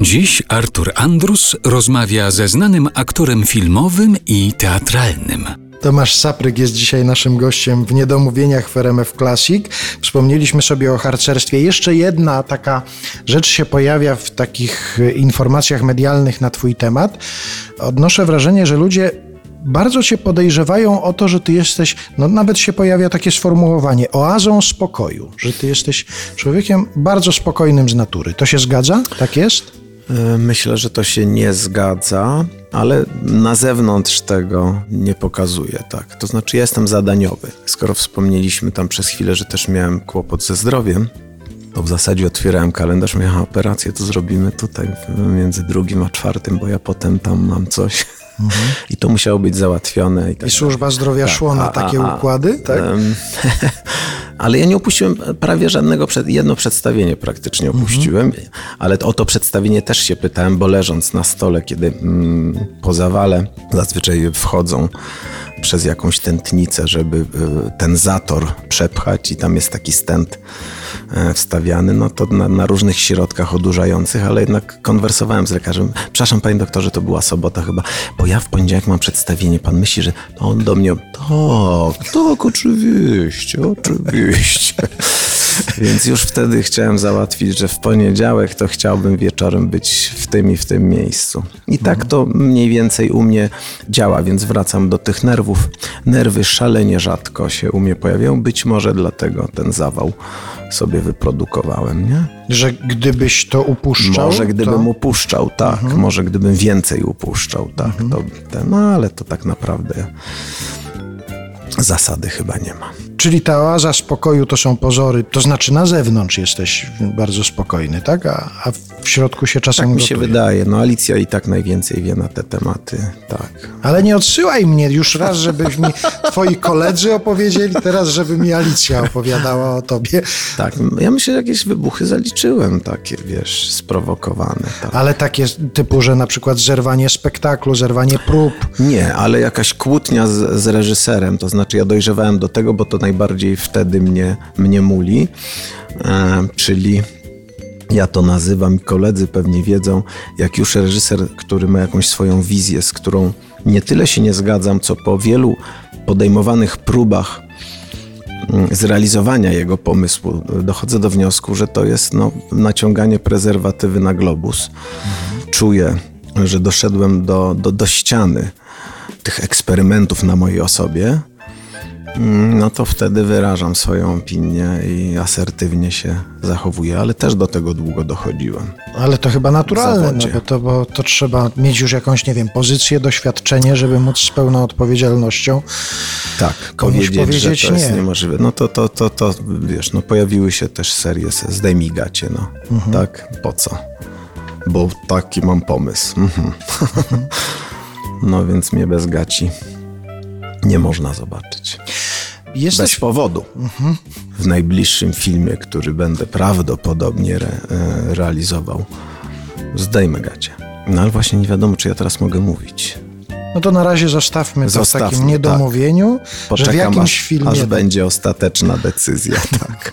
Dziś Artur Andrus rozmawia ze znanym aktorem filmowym i teatralnym. Tomasz Sapryk jest dzisiaj naszym gościem w Niedomówieniach w RMF Classic. Wspomnieliśmy sobie o harcerstwie. Jeszcze jedna taka rzecz się pojawia w takich informacjach medialnych na Twój temat. Odnoszę wrażenie, że ludzie bardzo Cię podejrzewają o to, że Ty jesteś, no nawet się pojawia takie sformułowanie, oazą spokoju, że Ty jesteś człowiekiem bardzo spokojnym z natury. To się zgadza? Tak jest? E, myślę, że to się nie zgadza, ale na zewnątrz tego nie pokazuje, tak. To znaczy, ja jestem zadaniowy. Skoro wspomnieliśmy tam przez chwilę, że też miałem kłopot ze zdrowiem, to w zasadzie otwierałem kalendarz, mówię, aha, operację to zrobimy tutaj między drugim a czwartym, bo ja potem tam mam coś. Mhm. I to musiało być załatwione. I, tak I służba zdrowia tak, szło na takie a, a, układy, tak? ale ja nie opuściłem prawie żadnego, jedno przedstawienie praktycznie mhm. opuściłem, mhm. ale o to przedstawienie też się pytałem, bo leżąc na stole, kiedy mm, po zawale zazwyczaj wchodzą przez jakąś tętnicę, żeby y, ten zator przepchać i tam jest taki stent wstawiany, no to na, na, różnych środkach odurzających, ale jednak konwersowałem z lekarzem. Przepraszam, panie doktorze, to była sobota chyba, bo ja w poniedziałek mam przedstawienie. Pan myśli, że on do mnie, tak, tak, oczywiście, oczywiście. Więc już wtedy chciałem załatwić, że w poniedziałek to chciałbym wieczorem być w tym i w tym miejscu. I tak to mniej więcej u mnie działa, więc wracam do tych nerwów. Nerwy szalenie rzadko się u mnie pojawiają, być może dlatego ten zawał sobie wyprodukowałem, nie? Że gdybyś to upuszczał? Może gdybym to... upuszczał, tak. Mhm. Może gdybym więcej upuszczał, tak. Mhm. To, no ale to tak naprawdę zasady chyba nie ma. Czyli ta oaza spokoju to są pozory, to znaczy na zewnątrz jesteś bardzo spokojny, tak? A, a w środku się czasem Tak mi gotuje. się wydaje. No Alicja i tak najwięcej wie na te tematy, tak. Ale nie odsyłaj mnie już raz, żebyś mi twoi koledzy opowiedzieli, teraz żeby mi Alicja opowiadała o tobie. Tak, ja myślę, że jakieś wybuchy zaliczyłem takie, wiesz, sprowokowane. Tak. Ale takie typu, że na przykład zerwanie spektaklu, zerwanie prób. Nie, ale jakaś kłótnia z, z reżyserem, to znaczy ja dojrzewałem do tego, bo to najbardziej wtedy mnie, mnie muli, e, czyli ja to nazywam i koledzy pewnie wiedzą, jak już reżyser, który ma jakąś swoją wizję, z którą nie tyle się nie zgadzam, co po wielu podejmowanych próbach mm, zrealizowania jego pomysłu dochodzę do wniosku, że to jest no, naciąganie prezerwatywy na globus. Mhm. Czuję, że doszedłem do, do, do ściany tych eksperymentów na mojej osobie no to wtedy wyrażam swoją opinię i asertywnie się zachowuję, ale też do tego długo dochodziłem. Ale to chyba naturalne, no bo, to, bo to trzeba mieć już jakąś, nie wiem, pozycję, doświadczenie, żeby móc z pełną odpowiedzialnością tak, powiedzieć, powiedzieć że to nie. jest niemożliwe. No to, to, to, to, wiesz, no pojawiły się też serie Zdejmij gacie, no. Mhm. Tak, po co? Bo taki mam pomysł. Mhm. no więc mnie bez gaci nie można zobaczyć. Jesteś... Bez powodu. Mhm. W najbliższym filmie, który będę prawdopodobnie re, e, realizował, zdejmę gacie. No ale właśnie nie wiadomo, czy ja teraz mogę mówić. No to na razie zostawmy, zostawmy to w takim niedomówieniu, tak. Poczekam, że w jakimś aż, filmie... aż będzie ostateczna decyzja, tak.